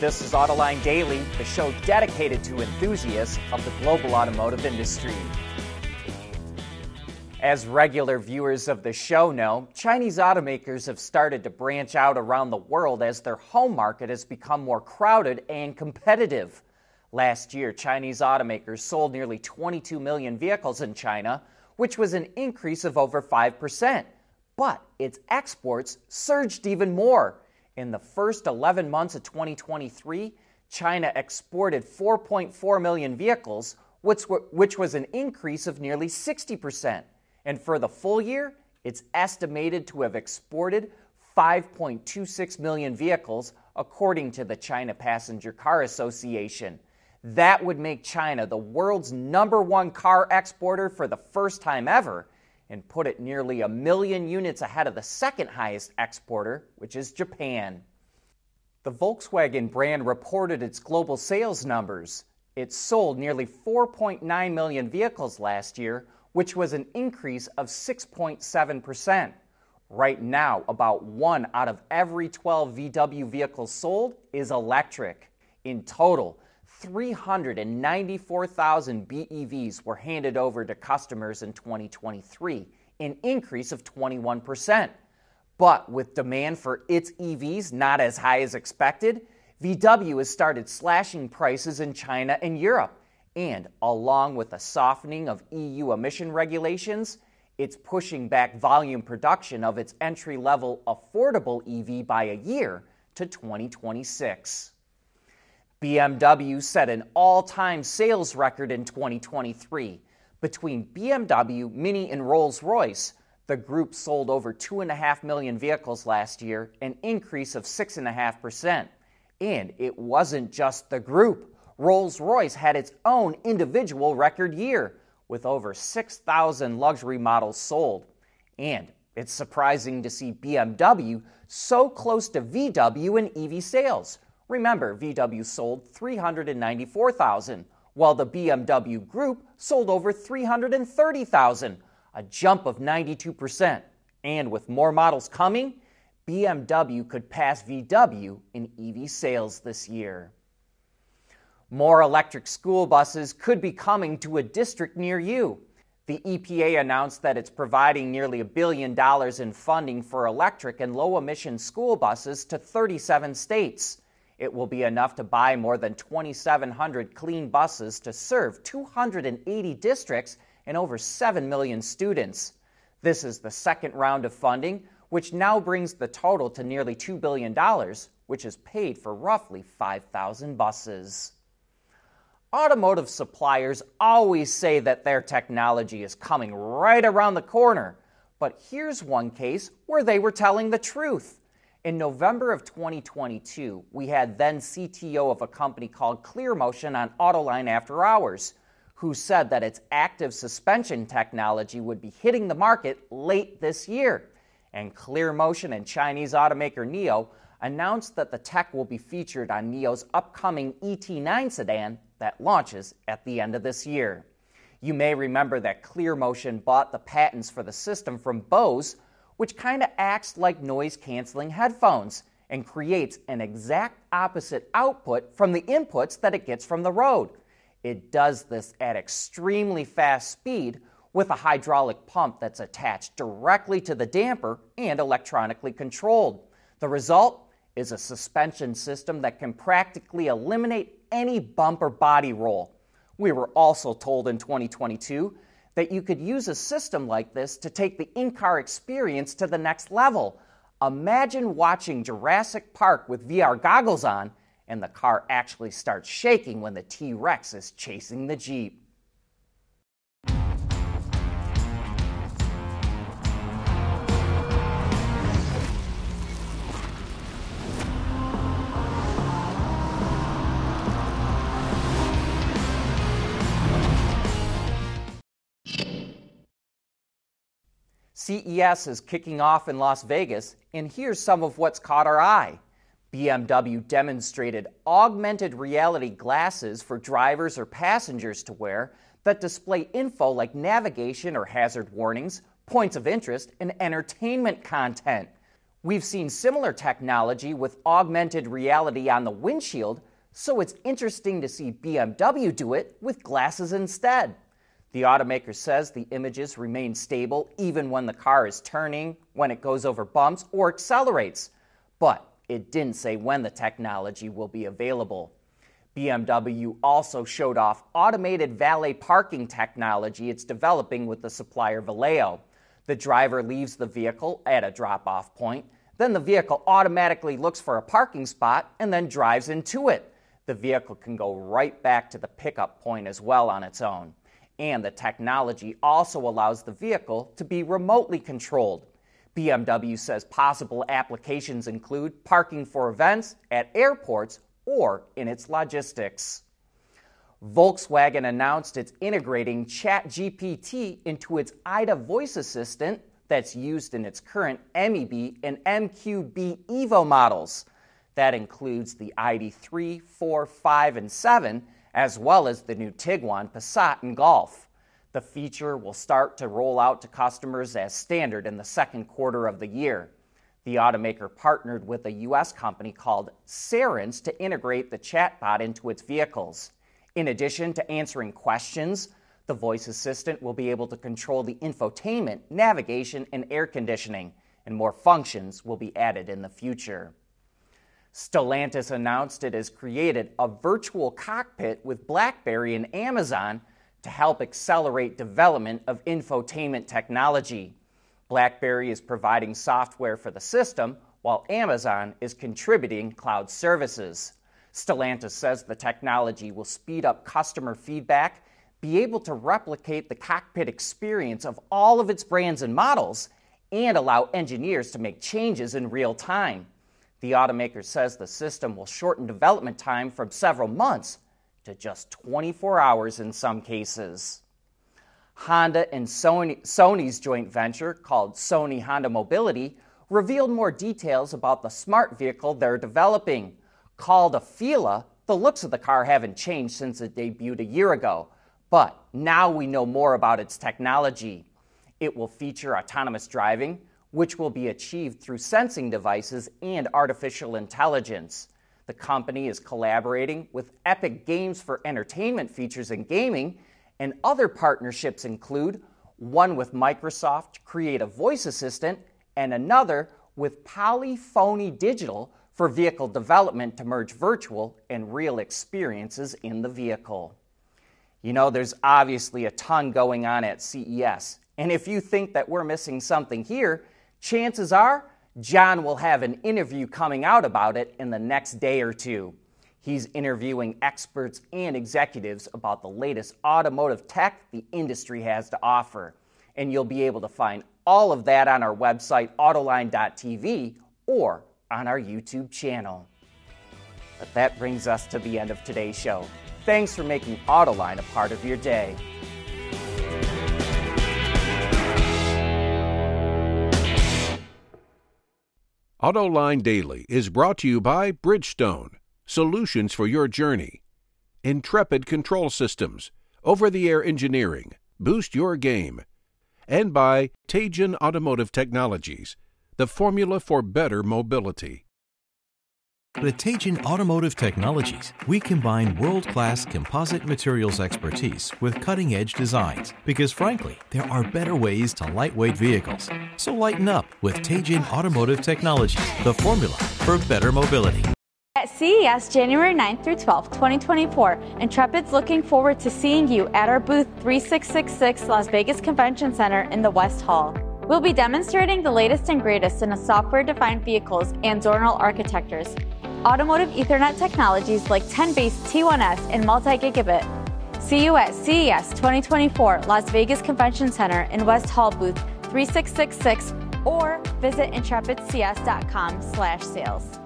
This is Autoline Daily, the show dedicated to enthusiasts of the global automotive industry. As regular viewers of the show know, Chinese automakers have started to branch out around the world as their home market has become more crowded and competitive. Last year, Chinese automakers sold nearly 22 million vehicles in China, which was an increase of over 5%. But its exports surged even more. In the first 11 months of 2023, China exported 4.4 million vehicles, which, which was an increase of nearly 60%. And for the full year, it's estimated to have exported 5.26 million vehicles, according to the China Passenger Car Association. That would make China the world's number one car exporter for the first time ever and put it nearly a million units ahead of the second highest exporter, which is Japan. The Volkswagen brand reported its global sales numbers. It sold nearly 4.9 million vehicles last year, which was an increase of 6.7%. Right now, about one out of every 12 VW vehicles sold is electric. In total, 394,000 BEVs were handed over to customers in 2023, an increase of 21%. But with demand for its EVs not as high as expected, VW has started slashing prices in China and Europe. And along with a softening of EU emission regulations, it's pushing back volume production of its entry level affordable EV by a year to 2026. BMW set an all time sales record in 2023. Between BMW, Mini, and Rolls Royce, the group sold over 2.5 million vehicles last year, an increase of 6.5%. And it wasn't just the group. Rolls Royce had its own individual record year, with over 6,000 luxury models sold. And it's surprising to see BMW so close to VW in EV sales Remember, VW sold 394,000, while the BMW Group sold over 330,000, a jump of 92%. And with more models coming, BMW could pass VW in EV sales this year. More electric school buses could be coming to a district near you. The EPA announced that it's providing nearly a billion dollars in funding for electric and low emission school buses to 37 states. It will be enough to buy more than 2,700 clean buses to serve 280 districts and over 7 million students. This is the second round of funding, which now brings the total to nearly $2 billion, which is paid for roughly 5,000 buses. Automotive suppliers always say that their technology is coming right around the corner, but here's one case where they were telling the truth. In November of 2022, we had then CTO of a company called ClearMotion on Autoline After Hours, who said that its active suspension technology would be hitting the market late this year. And ClearMotion and Chinese automaker NIO announced that the tech will be featured on NIO's upcoming ET9 sedan that launches at the end of this year. You may remember that ClearMotion bought the patents for the system from Bose which kind of acts like noise canceling headphones and creates an exact opposite output from the inputs that it gets from the road. It does this at extremely fast speed with a hydraulic pump that's attached directly to the damper and electronically controlled. The result is a suspension system that can practically eliminate any bump or body roll. We were also told in 2022 that you could use a system like this to take the in car experience to the next level. Imagine watching Jurassic Park with VR goggles on, and the car actually starts shaking when the T Rex is chasing the Jeep. CES is kicking off in Las Vegas, and here's some of what's caught our eye. BMW demonstrated augmented reality glasses for drivers or passengers to wear that display info like navigation or hazard warnings, points of interest, and entertainment content. We've seen similar technology with augmented reality on the windshield, so it's interesting to see BMW do it with glasses instead. The automaker says the images remain stable even when the car is turning, when it goes over bumps, or accelerates. But it didn't say when the technology will be available. BMW also showed off automated valet parking technology it's developing with the supplier Valeo. The driver leaves the vehicle at a drop off point, then the vehicle automatically looks for a parking spot and then drives into it. The vehicle can go right back to the pickup point as well on its own. And the technology also allows the vehicle to be remotely controlled. BMW says possible applications include parking for events at airports or in its logistics. Volkswagen announced it's integrating ChatGPT into its IDA voice assistant that's used in its current MEB and MQB Evo models. That includes the ID3, 4, 5, and 7, as well as the new Tiguan, Passat, and Golf. The feature will start to roll out to customers as standard in the second quarter of the year. The automaker partnered with a U.S. company called Cerence to integrate the chatbot into its vehicles. In addition to answering questions, the voice assistant will be able to control the infotainment, navigation, and air conditioning, and more functions will be added in the future. Stellantis announced it has created a virtual cockpit with BlackBerry and Amazon to help accelerate development of infotainment technology. BlackBerry is providing software for the system, while Amazon is contributing cloud services. Stellantis says the technology will speed up customer feedback, be able to replicate the cockpit experience of all of its brands and models, and allow engineers to make changes in real time. The automaker says the system will shorten development time from several months to just 24 hours in some cases. Honda and Sony, Sony's joint venture, called Sony Honda Mobility, revealed more details about the smart vehicle they're developing. Called Afeela, the looks of the car haven't changed since it debuted a year ago, but now we know more about its technology. It will feature autonomous driving, which will be achieved through sensing devices and artificial intelligence. The company is collaborating with Epic Games for entertainment features and gaming, and other partnerships include one with Microsoft to create a voice assistant, and another with Polyphony Digital for vehicle development to merge virtual and real experiences in the vehicle. You know, there's obviously a ton going on at CES, and if you think that we're missing something here, chances are John will have an interview coming out about it in the next day or two. He's interviewing experts and executives about the latest automotive tech the industry has to offer. And you'll be able to find all of that on our website, autoline.tv, or on our YouTube channel. But that brings us to the end of today's show. Thanks for making Autoline a part of your day. AutoLine Daily is brought to you by Bridgestone, solutions for your journey, Intrepid Control Systems, over the air engineering, boost your game, and by Teijin Automotive Technologies, the formula for better mobility. At Teijin Automotive Technologies, we combine world class composite materials expertise with cutting edge designs because, frankly, there are better ways to lightweight vehicles. So lighten up with Teijin Automotive Technologies, the formula for better mobility. At CES January 9th through 12th, 2024, Intrepid's looking forward to seeing you at our booth 3666 Las Vegas Convention Center in the West Hall. We'll be demonstrating the latest and greatest in software defined vehicles and zonal architectures automotive Ethernet technologies like 10 base T1S and multi gigabit. See you at CES 2024 Las Vegas Convention Center in West Hall booth 3666 or visit intrepidcs.com/sales.